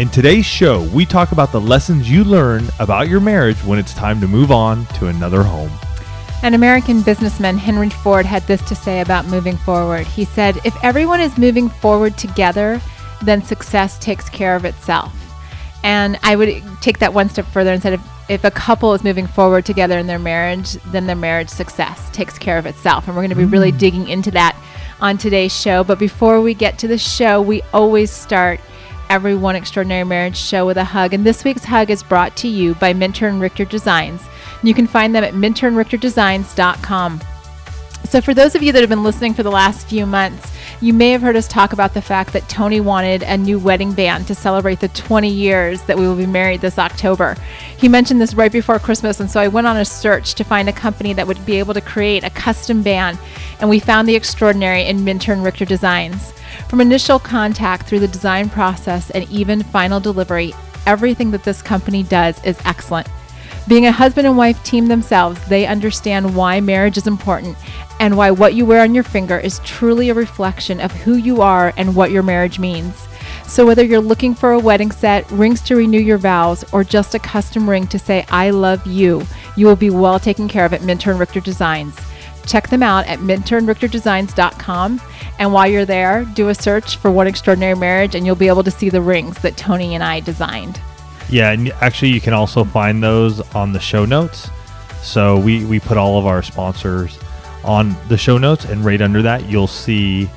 In today's show, we talk about the lessons you learn about your marriage when it's time to move on to another home. An American businessman, Henry Ford, had this to say about moving forward. He said, If everyone is moving forward together, then success takes care of itself. And I would take that one step further and said, if, if a couple is moving forward together in their marriage, then their marriage success takes care of itself. And we're going to be mm. really digging into that on today's show. But before we get to the show, we always start every One Extraordinary Marriage show with a hug. And this week's hug is brought to you by Minter and Richter Designs. You can find them at minterandrichterdesigns.com. So, for those of you that have been listening for the last few months, you may have heard us talk about the fact that Tony wanted a new wedding band to celebrate the 20 years that we will be married this October. He mentioned this right before Christmas, and so I went on a search to find a company that would be able to create a custom band, and we found the extraordinary in Minter and Richter Designs. From initial contact through the design process and even final delivery, everything that this company does is excellent. Being a husband and wife team themselves, they understand why marriage is important and why what you wear on your finger is truly a reflection of who you are and what your marriage means. So, whether you're looking for a wedding set, rings to renew your vows, or just a custom ring to say, I love you, you will be well taken care of at Minter and Richter Designs. Check them out at minterandrichterdesigns.com. And while you're there, do a search for One Extraordinary Marriage and you'll be able to see the rings that Tony and I designed. Yeah, and actually, you can also find those on the show notes. So we, we put all of our sponsors on the show notes, and right under that, you'll see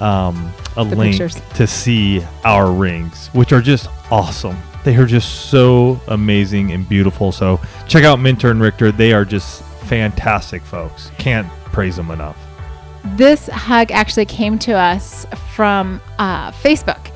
um, a the link pictures. to see our rings, which are just awesome. They are just so amazing and beautiful. So check out Minter and Richter. They are just fantastic folks. Can't praise them enough. This hug actually came to us from uh, Facebook.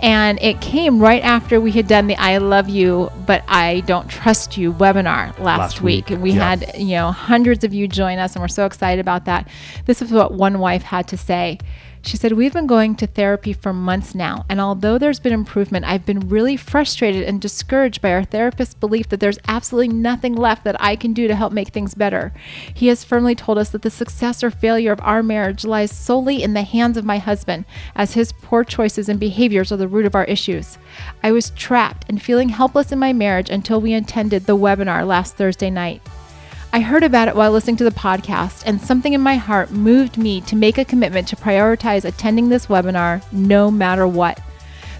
And it came right after we had done the I Love You, but I Don't Trust You webinar last, last week. And we yeah. had, you know, hundreds of you join us, and we're so excited about that. This is what one wife had to say. She said, We've been going to therapy for months now, and although there's been improvement, I've been really frustrated and discouraged by our therapist's belief that there's absolutely nothing left that I can do to help make things better. He has firmly told us that the success or failure of our marriage lies solely in the hands of my husband, as his poor choices and behaviors are the root of our issues. I was trapped and feeling helpless in my marriage until we attended the webinar last Thursday night. I heard about it while listening to the podcast, and something in my heart moved me to make a commitment to prioritize attending this webinar no matter what.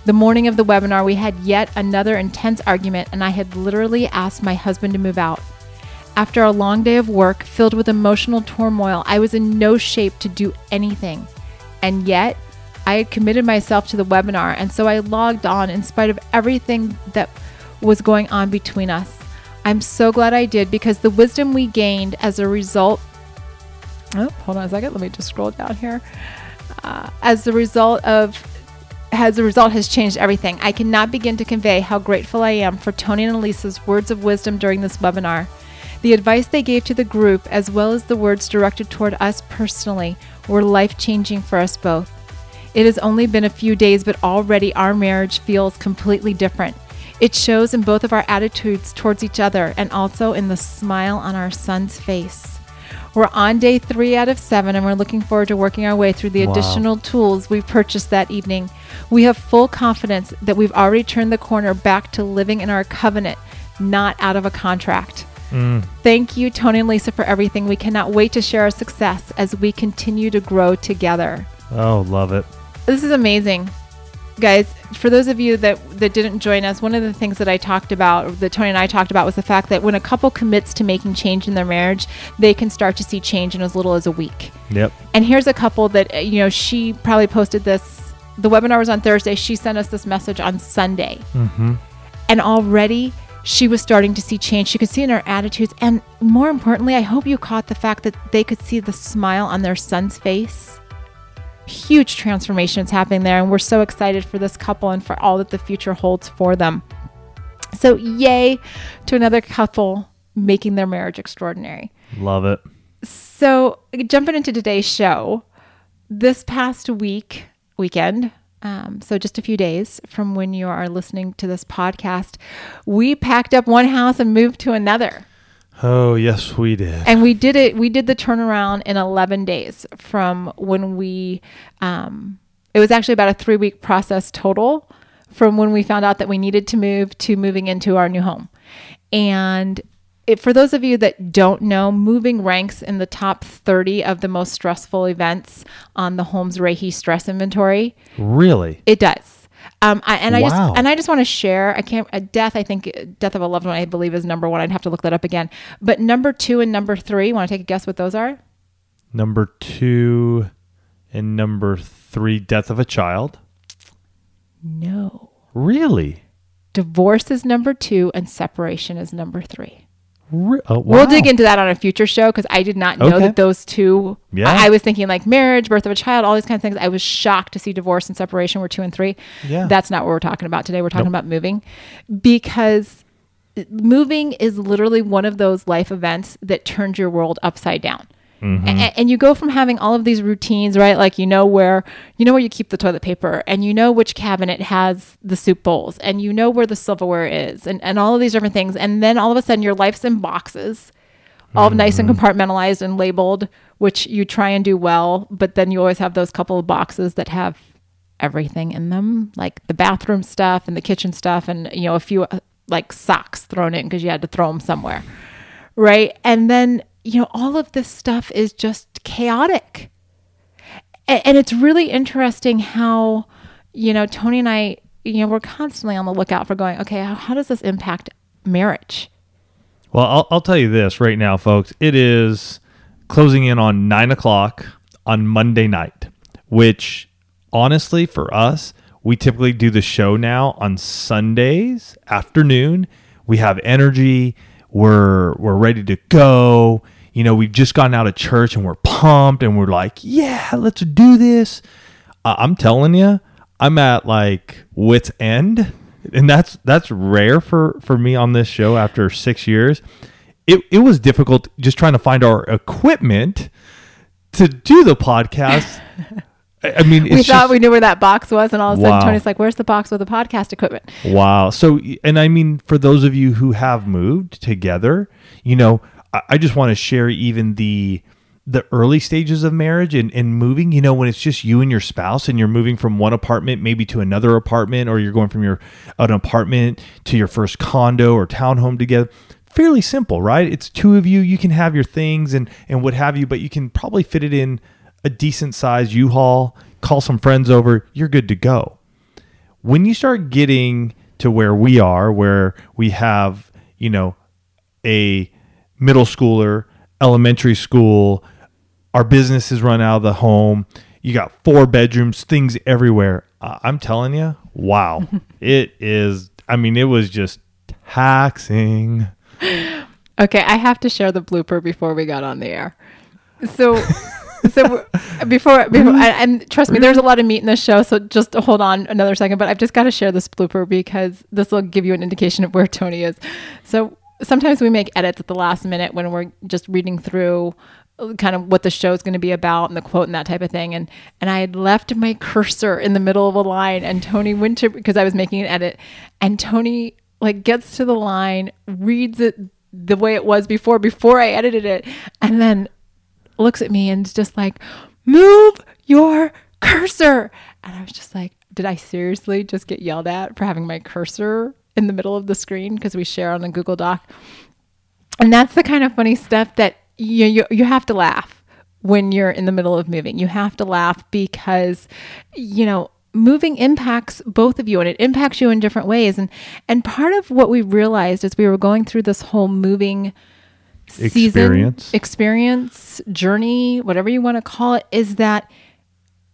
The morning of the webinar, we had yet another intense argument, and I had literally asked my husband to move out. After a long day of work filled with emotional turmoil, I was in no shape to do anything. And yet, I had committed myself to the webinar, and so I logged on in spite of everything that was going on between us. I'm so glad I did because the wisdom we gained as a result. Oh, hold on a second. Let me just scroll down here. Uh, as the result of as a result has changed everything. I cannot begin to convey how grateful I am for Tony and Alisa's words of wisdom during this webinar. The advice they gave to the group, as well as the words directed toward us personally, were life changing for us both. It has only been a few days, but already our marriage feels completely different. It shows in both of our attitudes towards each other and also in the smile on our son's face. We're on day three out of seven, and we're looking forward to working our way through the wow. additional tools we purchased that evening. We have full confidence that we've already turned the corner back to living in our covenant, not out of a contract. Mm. Thank you, Tony and Lisa, for everything. We cannot wait to share our success as we continue to grow together. Oh, love it. This is amazing guys, for those of you that that didn't join us, one of the things that I talked about, that Tony and I talked about, was the fact that when a couple commits to making change in their marriage, they can start to see change in as little as a week. Yep. And here's a couple that uh, you know she probably posted this. The webinar was on Thursday. She sent us this message on Sunday, mm-hmm. and already she was starting to see change. She could see in her attitudes, and more importantly, I hope you caught the fact that they could see the smile on their son's face huge transformations happening there. And we're so excited for this couple and for all that the future holds for them. So, yay to another couple making their marriage extraordinary. Love it. So, jumping into today's show, this past week, weekend, um, so just a few days from when you are listening to this podcast, we packed up one house and moved to another. Oh, yes, we did. And we did it. We did the turnaround in 11 days from when we. Um, it was actually about a three week process total from when we found out that we needed to move to moving into our new home. And it, for those of you that don't know, moving ranks in the top 30 of the most stressful events on the Holmes Rahe stress inventory. Really? It does. Um, I, and I Wow. just and I just want to share. I can't. A death. I think death of a loved one. I believe is number one. I'd have to look that up again. But number two and number three. Want to take a guess what those are? Number two and number three, death of a child. No. Really? Divorce is number two, and separation is number three. Re- oh, We'll dig into that on a future show because I did not know Okay. that those two. Yeah. I, I was thinking like marriage, birth of a child, all these kinds of things. I was shocked to see divorce and separation were two and three. Yeah. That's not what we're talking about today. We're talking Nope. about moving because uh, moving is literally one of those life events that turns your world upside down. Mm-hmm. A- and you go from having all of these routines, right? Like you know where you know where you keep the toilet paper, and you know which cabinet has the soup bowls, and you know where the silverware is, and, and all of these different things. And then all of a sudden, your life's in boxes, all nice and compartmentalized and labeled, which you try and do well. But then you always have those couple of boxes that have everything in them, like the bathroom stuff and the kitchen stuff, and you know a few uh, like socks thrown in because you had to throw them somewhere, right? And then you know all of this stuff is just chaotic, A- and it's really interesting how you know Tony and I, you know, we're constantly on the lookout for going, okay, how, how does this impact marriage? Well, I'll, I'll tell you this right now, folks. It is closing in on nine o'clock on Monday night, which honestly, for us, we typically do the show now on Sundays afternoon. We have energy. We're we're ready to go. You know, we've just gotten out of church and we're pumped and we're like, yeah, let's do this. Uh, I'm telling you, I'm at like wit's end, and that's that's rare for for me on this show after six years. It it was difficult just trying to find our equipment to do the podcast. I mean, it's we just, thought we knew where that box was, and all of a sudden Wow. Tony's like, "Where's the box with the podcast equipment?" Wow. So, and I mean, for those of you who have moved together, you know, I, just want to share even the the early stages of marriage and, and moving, you know, when it's just you and your spouse and you're moving from one apartment maybe to another apartment or you're going from your an apartment to your first condo or townhome together. Fairly simple, right? It's two of you, you can have your things and and what have you, but you can probably fit it in a decent size U-Haul, call some friends over, you're good to go when you start getting to where we are, where we have, you know, a middle schooler, elementary school, our business is run out of the home, you got four bedrooms, things everywhere. I'm telling you, wow, it is. I mean, it was just taxing. Okay, I have to share the blooper before we got on the air. So, so before, before and trust me, there's a lot of meat in this show. So just hold on another second. But I've just got to share this blooper because this will give you an indication of where Tony is. So sometimes we make edits at the last minute when we're just reading through uh, kind of what the show is going to be about and the quote and that type of thing. And and I had left my cursor in the middle of a line and Tony went to because I was making an edit and Tony like gets to the line reads it the way it was before before I edited it and then looks at me and just like move your cursor! And I was just like did I seriously just get yelled at for having my cursor in the middle of the screen because we share on a Google Doc and that's the kind of funny stuff that you, you you have to laugh when you're in the middle of moving. You have to laugh because you know moving impacts both of you and it impacts you in different ways and and part of what we realized as we were going through this whole moving season Experience. experience journey whatever you want to call it is that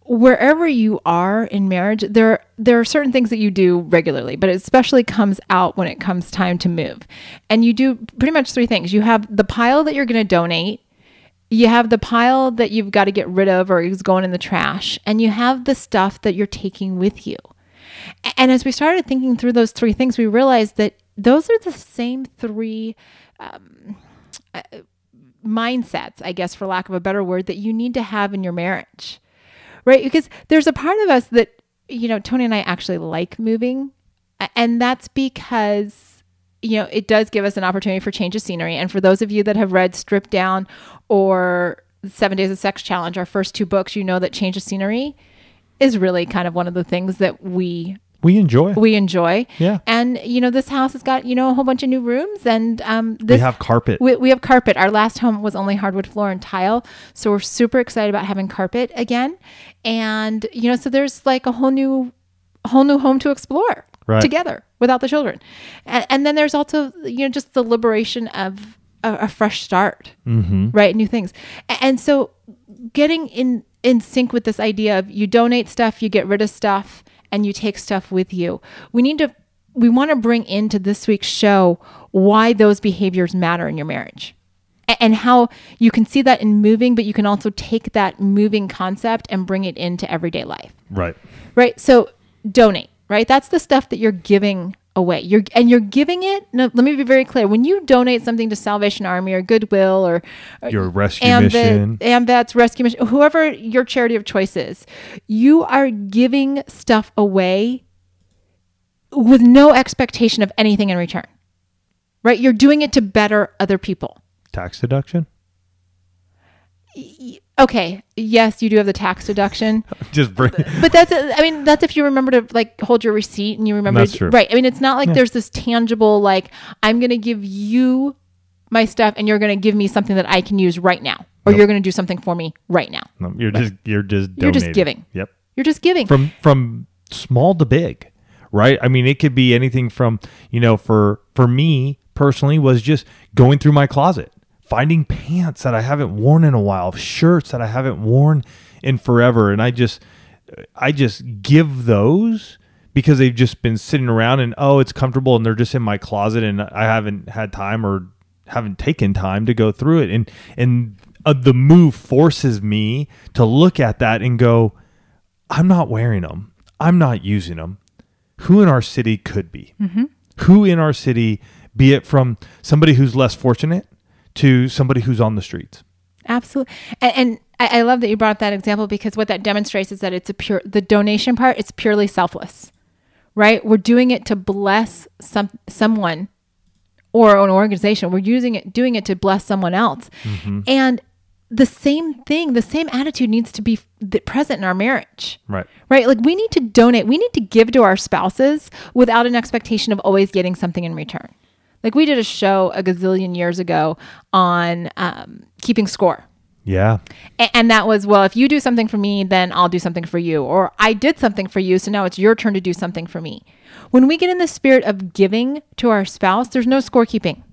wherever you are in marriage there there are certain things that you do regularly but it especially comes out when it comes time to move. And you do pretty much three things. You have the pile that you're going to donate. You have the pile that you've got to get rid of or is going in the trash, and you have the stuff that you're taking with you. And as we started thinking through those three things, we realized that those are the same three um, uh, mindsets, I guess, for lack of a better word, that you need to have in your marriage, right? Because there's a part of us that, you know, Tony and I actually like moving, and that's because you know, it does give us an opportunity for change of scenery. And for those of you that have read Strip Down or Seven Days of Sex Challenge, our first two books, you know that change of scenery is really kind of one of the things that we we enjoy. we enjoy. Yeah. And you know, this house has got you know a whole bunch of new rooms, and um, this we have carpet. we, we have carpet. Our last home was only hardwood floor and tile, so we're super excited about having carpet again. And you know, so there's like a whole new, whole new home to explore Right. together without the children. And, and then there's also you know just the liberation of a, a fresh start, mm-hmm. right? New things, A- and so getting in in sync with this idea of you donate stuff, you get rid of stuff, and you take stuff with you. We need to we want to bring into this week's show why those behaviors matter in your marriage. And how you can see that in moving, but you can also take that moving concept and bring it into everyday life Right. right so donate right that's the stuff that you're giving away you're and you're giving it no, let me be very clear when you donate something to salvation army or goodwill or, or Your rescue Ambet, mission. AMVETS, rescue mission whoever your charity of choice is you are giving stuff away with no expectation of anything in return right you're doing it to better other people Tax deduction. Okay yes you do have the tax deduction Just bring. but that's uh, i mean that's if you remember to like hold your receipt and you remember That's to, true. right i mean it's not like Yeah. there's this tangible like i'm gonna give you my stuff and you're gonna give me something that i can use right now or Nope. you're gonna do something for me right now No, you're just you're just You're just giving. Yep. you're just giving From from small to big, right? I mean, it could be anything from you know for for me personally was just going through my closet, finding pants that I haven't worn in a while, shirts that I haven't worn in forever, and I just I just give those because they've just been sitting around and oh it's comfortable and they're just in my closet and I haven't had time or haven't taken time to go through it. And and uh, the move forces me to look at that and go I'm not wearing them I'm not using them who in our city could be? Who in our city be it from somebody who's less fortunate to somebody who's on the streets. Absolutely and, and I, I love that you brought up that example because what that demonstrates is that it's a pure the donation part it's purely selfless right? We're doing it to bless some someone or an organization. We're using it doing it to bless someone else. Mm-hmm. And the same thing the same attitude needs to be present in our marriage. Right. Right? Like we need to donate. We need to give to our spouses without an expectation of always getting something in return like we did a show a gazillion years ago on um, keeping score. Yeah. A- and that was well if you do something for me then i'll do something for you. Or i did something for you so now it's your turn to do something for me. When we get in the spirit of giving to our spouse there's no scorekeeping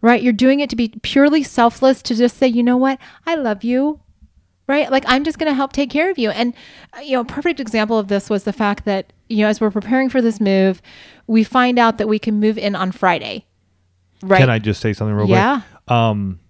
right? You're doing it to be purely selfless to just say you know what? I love you right? Like i'm just going to help take care of you. And uh, you know a perfect example of this was the fact that you know as we're preparing for this move we find out that we can move in on friday right Can I just say something real Yeah. quick? Um,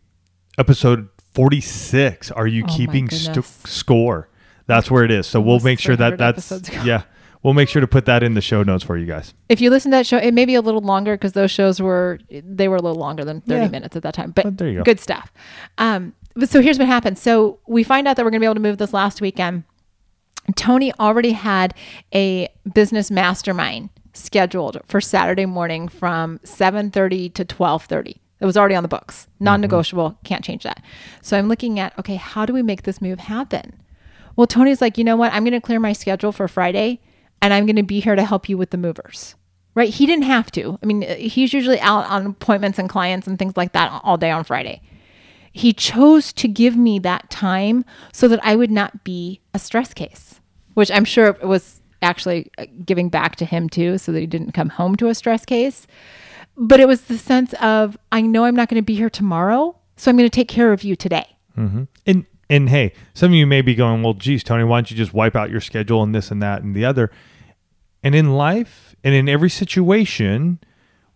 episode 46. Are you Oh keeping st- score? That's where it is. So we'll make sure that that's yeah. We'll make sure to put that in the show notes for you guys. if you listen to that show, it may be a little longer because those shows were they were a little longer than thirty Yeah. minutes at that time. But But there you go. good stuff. Um, but so here's what happened. So we find out that we're going to be able to move this last weekend. Tony already had a business mastermind scheduled for Saturday morning from 7:30 to 12:30. It was already on the books. Non-negotiable, mm-hmm. can't change that. So I'm looking at, okay, how do we make this move happen? Well, Tony's like, "You know what? I'm going to clear my schedule for Friday and I'm going to be here to help you with the movers." Right? He didn't have to. I mean, uh, he's usually out on appointments and clients and things like that all day on Friday he chose to give me that time so that I would not be a stress case, which I'm sure was actually uh, giving back to him too, so that he didn't come home to a stress case. But it was the sense of, I know I'm not going to be here tomorrow, so I'm going to take care of you today. And and hey, some of you may be going, well, geez, Tony, why don't you just wipe out your schedule and this and that and the other? And in life and in every situation,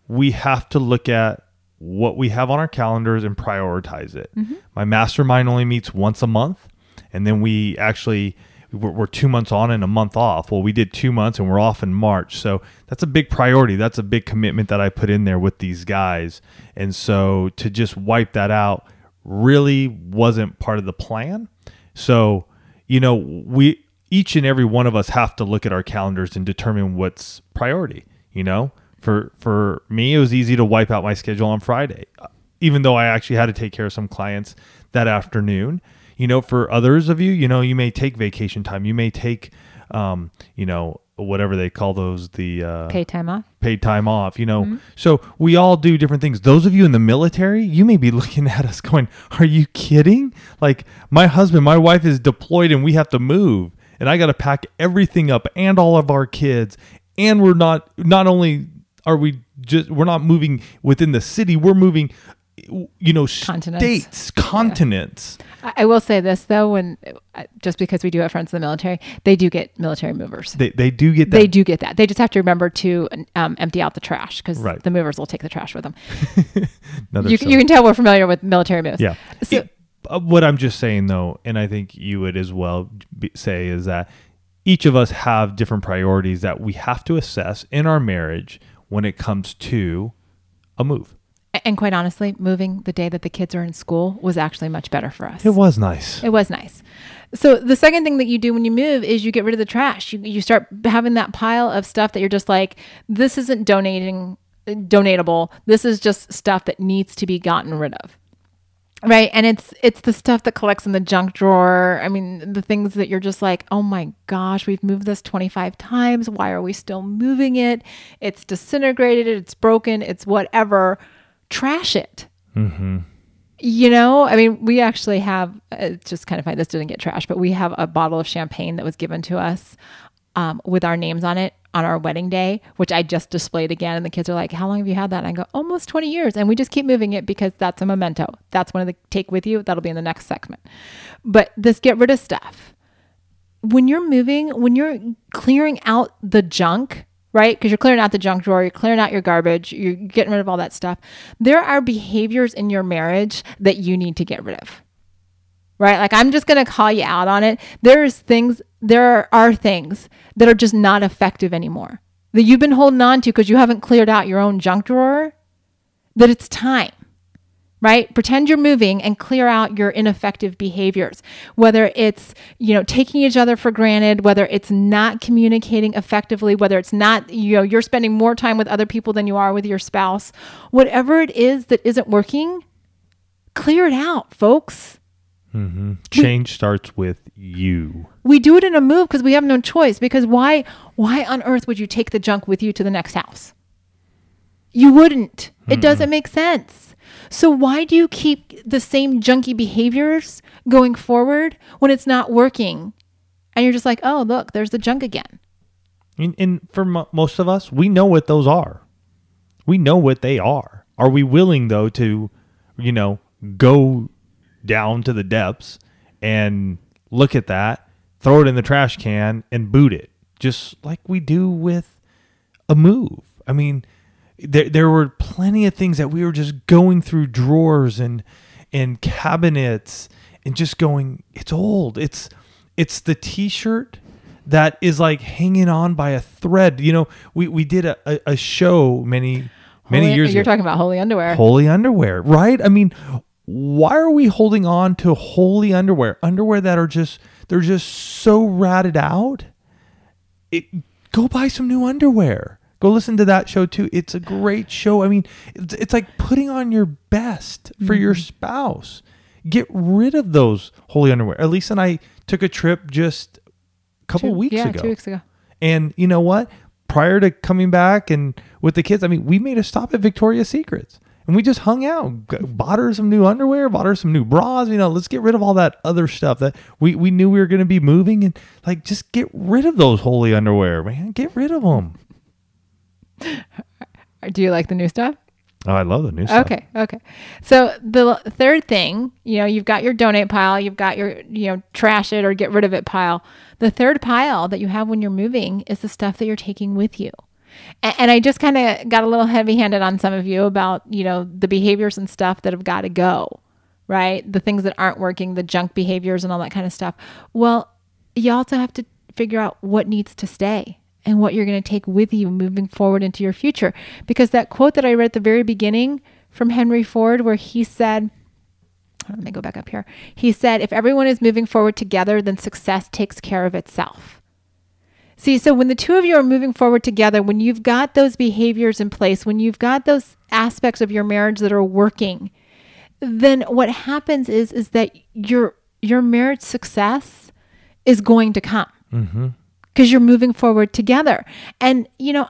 we have to look at what we have on our calendars and prioritize it. My mastermind only meets once a month, and then we actually we're, we're two months on and a month off. Well, we did two months and we're off in March, so that's a big priority. That's a big commitment that I put in there with these guys, and so to just wipe that out really wasn't part of the plan. So you know we each and every one of us have to look at our calendars and determine what's priority you know for for me it was easy to wipe out my schedule on friday even though i actually had to take care of some clients that afternoon you know for others of you you know you may take vacation time you may take um you know whatever they call those the uh Pay time off. paid time off, you know. So we all do different things. Those of you in the military, you may be looking at us going, "Are you kidding?" Like my husband, my wife is deployed and we have to move, and I got to pack everything up and all of our kids, and we're not not only are we just we're not moving within the city, we're moving you know Continents. states, continents. I, I will say this though, when uh, just because we do have friends in the military, they do get military movers. They they do get that They do get that. They just have to remember to um, empty out the trash because Right. the movers will take the trash with them. You, you can tell we're familiar with military moves. Yeah. So It- uh, what I'm just saying though, and I think you would as well be, say is that each of us have different priorities that we have to assess in our marriage when it comes to a move. And quite honestly, moving the day that the kids are in school was actually much better for us. It was nice. It was nice. So the second thing that you do when you move is you get rid of the trash. You, you start having that pile of stuff that you're just like, this isn't donating, donatable. This is just stuff that needs to be gotten rid of. Right. And it's it's the stuff that collects in the junk drawer. I mean, the things that you're just like, oh my gosh, we've moved this 25 times. Why are we still moving it? It's disintegrated, it's broken, it's whatever. Trash it. You know i mean we actually have it's just kind of funny this didn't get trashed but we have a bottle of champagne that was given to us um, with our names on it on our wedding day which i just displayed again. And the kids are like how long have you had that? And i go almost 20 years. And we just keep moving it because that's a memento. That's one of the take with you. That'll be in the next segment. But this get rid of stuff. When you're moving, when you're clearing out the junk, right? Because you're clearing out the junk drawer, you're clearing out your garbage, you're getting rid of all that stuff. There are behaviors in your marriage that you need to get rid of, right? Like I'm just going to call you out on it. There's things, there are things that are just not effective anymore that you've been holding on to because you haven't cleared out your own junk drawer, that it's time right? Pretend you're moving and clear out your ineffective behaviors. Whether it's you know taking each other for granted whether it's not communicating effectively whether it's not you know you're spending more time with other people than you are with your spouse. Whatever it is that isn't working clear it out folks. Mm-hmm. Change starts with you. we do it in a move because we have no choice because why why on earth would you take the junk with you to the next house you wouldn't it hmm. doesn't make sense so why do you keep the same junky behaviors going forward when it's not working and you're just like oh look there's the junk again And, and for mo- most of us, we know what those are. We know what they are. Are we willing, though, to, you know, go down to the depths and look at that, throw it in the trash can, and boot it, just like we do with a move? I mean, there there were plenty of things that we were just going through drawers and and cabinets and just going, it's old. It's it's the T-shirt that is like hanging on by a thread. You know, we we did a, a, a show many many Holy- years you're ago. talking about holy underwear holy underwear, right? I mean, why are we holding on to holy underwear? Underwear that are just they're just so ratted out. It go buy some new underwear. Go listen to that show too. It's a great show. I mean, it's, it's like putting on your best for your mm-hmm. spouse. Get rid of those holy underwear. Elise and I took a trip just a couple Two- weeks yeah ago. two weeks ago And you know what? Prior to coming back and with the kids, I mean, we made a stop at Victoria's Secrets and we just hung out, bought her some new underwear, bought her some new bras. You know, let's get rid of all that other stuff that we, we knew we were going to be moving and like just get rid of those holy underwear, man. Get rid of them. do you like the new stuff Oh, I love the new stuff. Okay, okay. So the third thing, you know, you've got your donate pile, you've got your, you know, trash it or get rid of it pile. The third pile that you have when you're moving is the stuff that you're taking with you. And, and I just kind of got a little heavy handed on some of you about, you know, the behaviors and stuff that have got to go, right? The things that aren't working, the junk behaviors and all that kind of stuff. Well, you also have to figure out what needs to stay and what you're going to take with you moving forward into your future. Because that quote that I read at the very beginning from Henry Ford, where he said, let me go back up here. He said, if everyone is moving forward together, then success takes care of itself. See, so when the two of you are moving forward together, when you've got those behaviors in place, when you've got those aspects of your marriage that are working, then what happens is is that your your marriage success is going to come mm-hmm. Because you're moving forward together. And you know,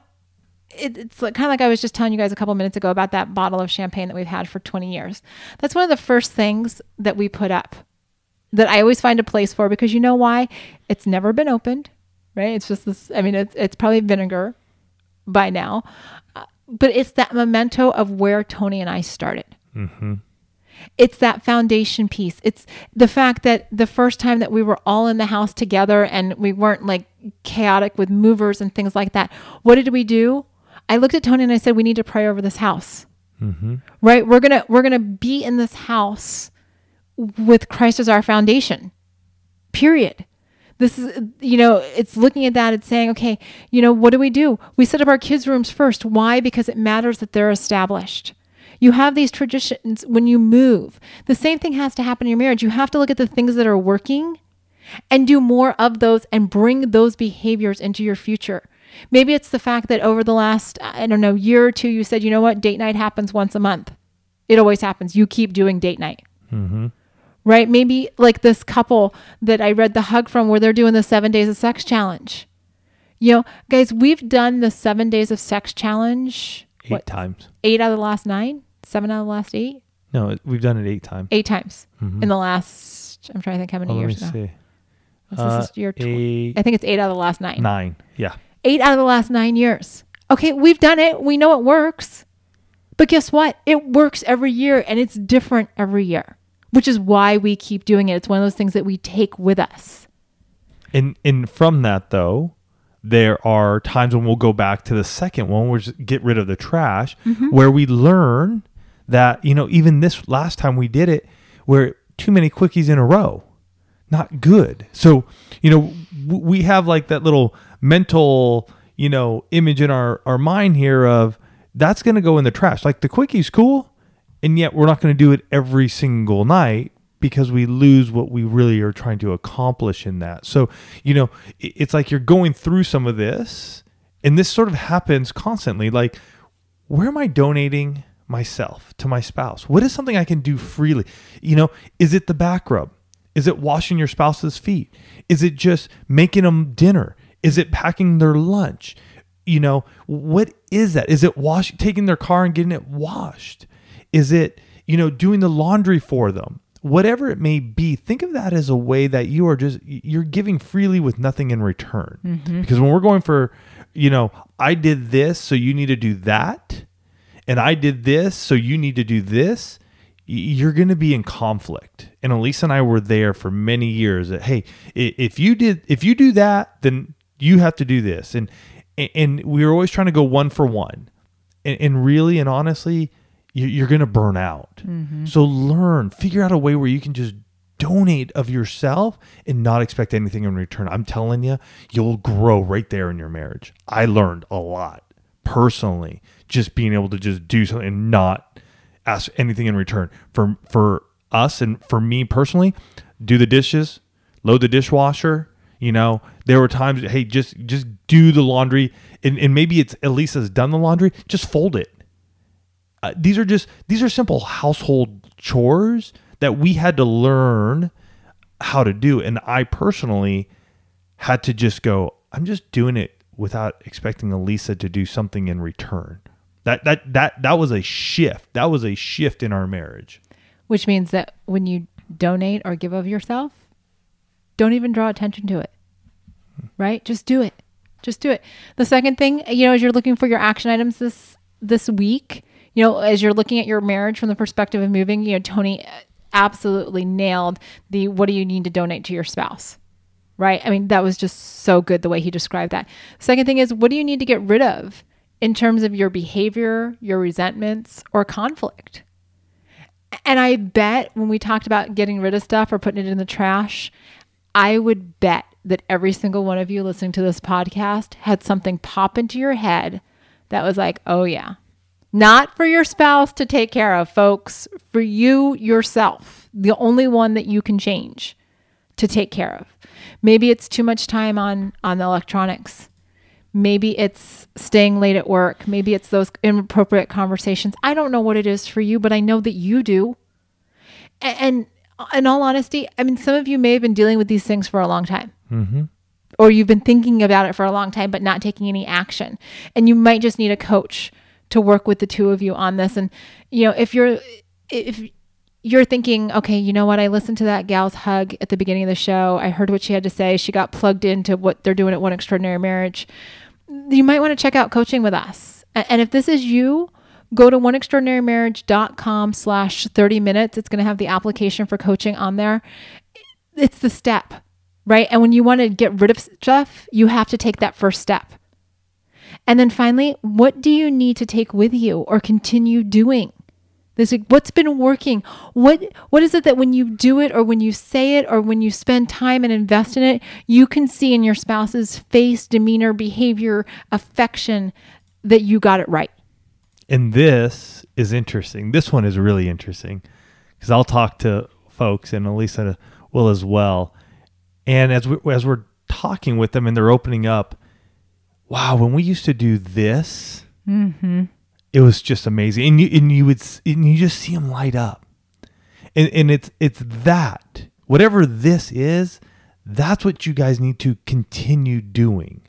it, it's like, kind of like I was just telling you guys a couple minutes ago about that bottle of champagne that we've had for 20 years. That's one of the first things that we put up that I always find a place for because you know why? It's never been opened, right? It's just this, I mean, it's, it's probably vinegar by now, uh, but it's that memento of where Tony and I started. Mm-hmm. It's that foundation piece. It's the fact that the first time that we were all in the house together and we weren't like chaotic with movers and things like that. What did we do? I looked at Tony and I said, "We need to pray over this house." Mm-hmm. Right? We're gonna we're gonna be in this house with Christ as our foundation. Period. This is, you know, it's looking at that. It's saying, okay, you know, what do we do? We set up our kids' rooms first. Why? Because it matters that they're established. You have these traditions when you move. The same thing has to happen in your marriage. You have to look at the things that are working and do more of those and bring those behaviors into your future. Maybe it's the fact that over the last, I don't know, year or two, you said, you know what, date night happens once a month. It always happens. You keep doing date night. Mm-hmm. Right? Maybe like this couple that I read the hug from where they're doing the seven days of sex challenge. You know, guys, we've done the seven days of sex challenge eight what, times. Eight out of the last nine? Seven out of the last eight? No, we've done it eight times. Eight times mm-hmm. in the last, I'm trying to think how many well, years now. See. This uh, is year tw- eight, I think it's eight out of the last nine. Nine, yeah eight out of the last nine years. Okay, we've done it. We know it works. But guess what? It works every year and it's different every year, which is why we keep doing it. It's one of those things that we take with us. And and from that though, there are times when we'll go back to the second one, which is get rid of the trash, mm-hmm. where we learn that, you know, even this last time we did it, where too many quickies in a row, not good. So, you know, we have like that little mental, you know, image in our, our mind here of that's going to go in the trash. Like the quickies cool, and yet we're not going to do it every single night because we lose what we really are trying to accomplish in that. So, you know, it's like you're going through some of this, and this sort of happens constantly. Like, where am I donating myself to my spouse? What is something I can do freely? You know, is it the back rub? Is it washing your spouse's feet? Is it just making them dinner? Is it packing their lunch? You know, what is that? Is it wash taking their car and getting it washed? Is it, you know, doing the laundry for them? Whatever it may be, think of that as a way that you are just you're giving freely with nothing in return. Mm-hmm. Because when we're going for, you know, I did this, so you need to do that, and I did this, so you need to do this, you're going to be in conflict. And Elise and I were there for many years. That hey, if you did, if you do that, then you have to do this and and we were always trying to go one for one and, and really and honestly you're going to burn out mm-hmm. so learn figure out a way where you can just donate of yourself and not expect anything in return i'm telling you you'll grow right there in your marriage i learned a lot personally just being able to just do something and not ask anything in return for for us and for me personally do the dishes load the dishwasher you know, there were times, hey, just just do the laundry, and, and maybe it's Alisa's done the laundry, just fold it. Uh, these are just these are simple household chores that we had to learn how to do, and I personally had to just go. I'm just doing it without expecting Alisa to do something in return. That that that that was a shift. That was a shift in our marriage. Which means that when you donate or give of yourself, don't even draw attention to it. Right? Just do it. Just do it. The second thing, you know, as you're looking for your action items this this week, you know, as you're looking at your marriage from the perspective of moving, you know, Tony absolutely nailed the what do you need to donate to your spouse? Right? I mean, that was just so good the way he described that. Second thing is what do you need to get rid of? in terms of your behavior, your resentments, or conflict. And I bet when we talked about getting rid of stuff or putting it in the trash, I would bet that every single one of you listening to this podcast had something pop into your head that was like, oh, yeah. Not for your spouse to take care of, folks, for you yourself, the only one that you can change to take care of. Maybe it's too much time on on the electronics. Maybe it's staying late at work. Maybe it's those inappropriate conversations. I don't know what it is for you, but I know that you do. And, in all honesty, I mean, some of you may have been dealing with these things for a long time. Mm-hmm. Or you've been thinking about it for a long time, but not taking any action. And you might just need a coach to work with the two of you on this. And, you know, if you're, if you're thinking, okay, you know what? I listened to that gal's hug at the beginning of the show. I heard what she had to say. She got plugged into what they're doing at One Extraordinary Marriage. You might want to check out coaching with us. And if this is you, go to oneextraordinarymarriage.com slash 30 minutes. It's going to have the application for coaching on there. It's the step, right? And when you want to get rid of stuff, you have to take that first step. And then finally, what do you need to take with you or continue doing? This what's been working? What what is it that when you do it or when you say it or when you spend time and invest in it, you can see in your spouse's face, demeanor, behavior, affection that you got it right. And this is interesting. This one is really interesting because I'll talk to folks, and Alisa will as well. And as we, as we're talking with them, and they're opening up, wow, when we used to do this, mm-hmm. It was just amazing, and you and you would and you just see them light up, and and it's it's that whatever this is, that's what you guys need to continue doing.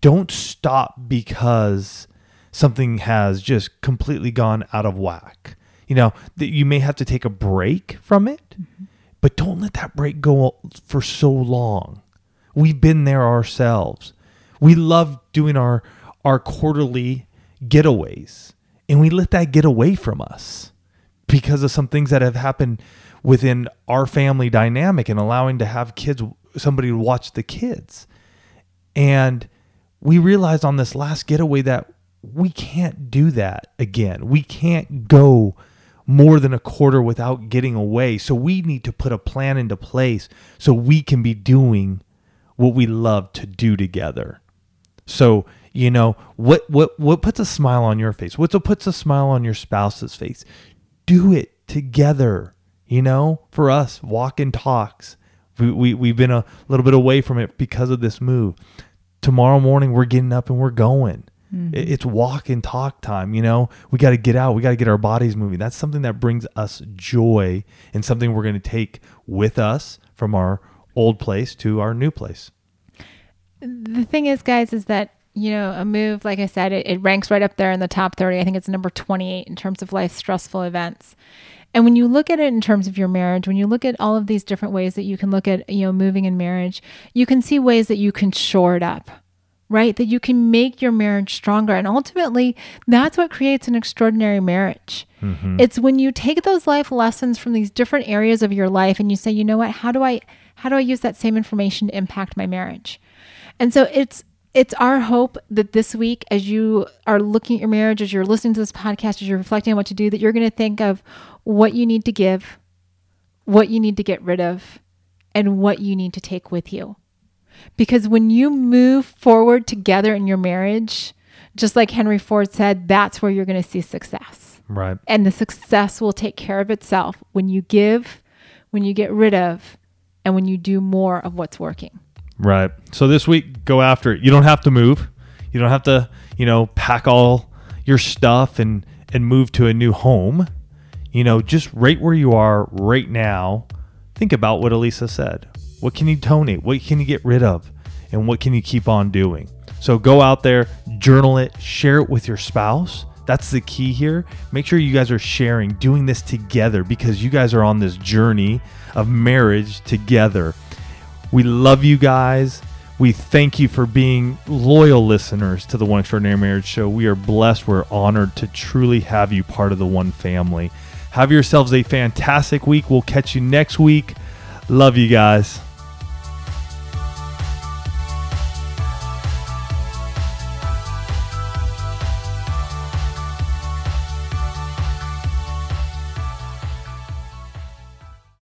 Don't stop because something has just completely gone out of whack. You know, that you may have to take a break from it, mm-hmm. but don't let that break go for so long. We've been there ourselves. We love doing our our quarterly getaways, and we let that get away from us because of some things that have happened within our family dynamic and allowing to have kids somebody to watch the kids. And we realized on this last getaway that we can't do that again. We can't go more than a quarter without getting away. So we need to put a plan into place so we can be doing what we love to do together. So, you know, what what what puts a smile on your face? What puts a smile on your spouse's face? Do it together. You know, for us, walk and talks. We, we, we've been a little bit away from it because of this move. Tomorrow morning, we're getting up and we're going Mm-hmm. It's walk and talk time. You know, we got to get out. We got to get our bodies moving. That's something that brings us joy and something we're going to take with us from our old place to our new place. The thing is, guys, is that you know, a move, like I said, it, it, ranks right up there in the top 30. I think it's number 28 in terms of life stressful events. And when you look at it in terms of your marriage, when you look at all of these different ways that you can look at, you know, moving in marriage, you can see ways that you can shore it up right? That you can make your marriage stronger. And ultimately, that's what creates an extraordinary marriage. Mm-hmm. It's when you take those life lessons from these different areas of your life and you say, you know what, how do I how do I use that same information to impact my marriage? And so it's it's our hope that this week, as you are looking at your marriage, as you're listening to this podcast, as you're reflecting on what to do, that you're going to think of what you need to give, what you need to get rid of, and what you need to take with you. Because when you move forward together in your marriage, just like Henry Ford said, that's where you're going to see success. Right. And the success will take care of itself when you give, when you get rid of, and when you do more of what's working. Right. So this week, go after it. You don't have to move. You don't have to, you know, pack all your stuff and and move to a new home. You know, just right where you are right now. Think about what Alisa said. What can you donate? What can you get rid of? And what can you keep on doing? So go out there, journal it, share it with your spouse. That's the key here. Make sure you guys are sharing, doing this together because you guys are on this journey of marriage together. We love you guys. We thank you for being loyal listeners to the One Extraordinary Marriage Show. We are blessed. We're honored to truly have you part of the One family. Have yourselves a fantastic week. We'll catch you next week. Love you guys.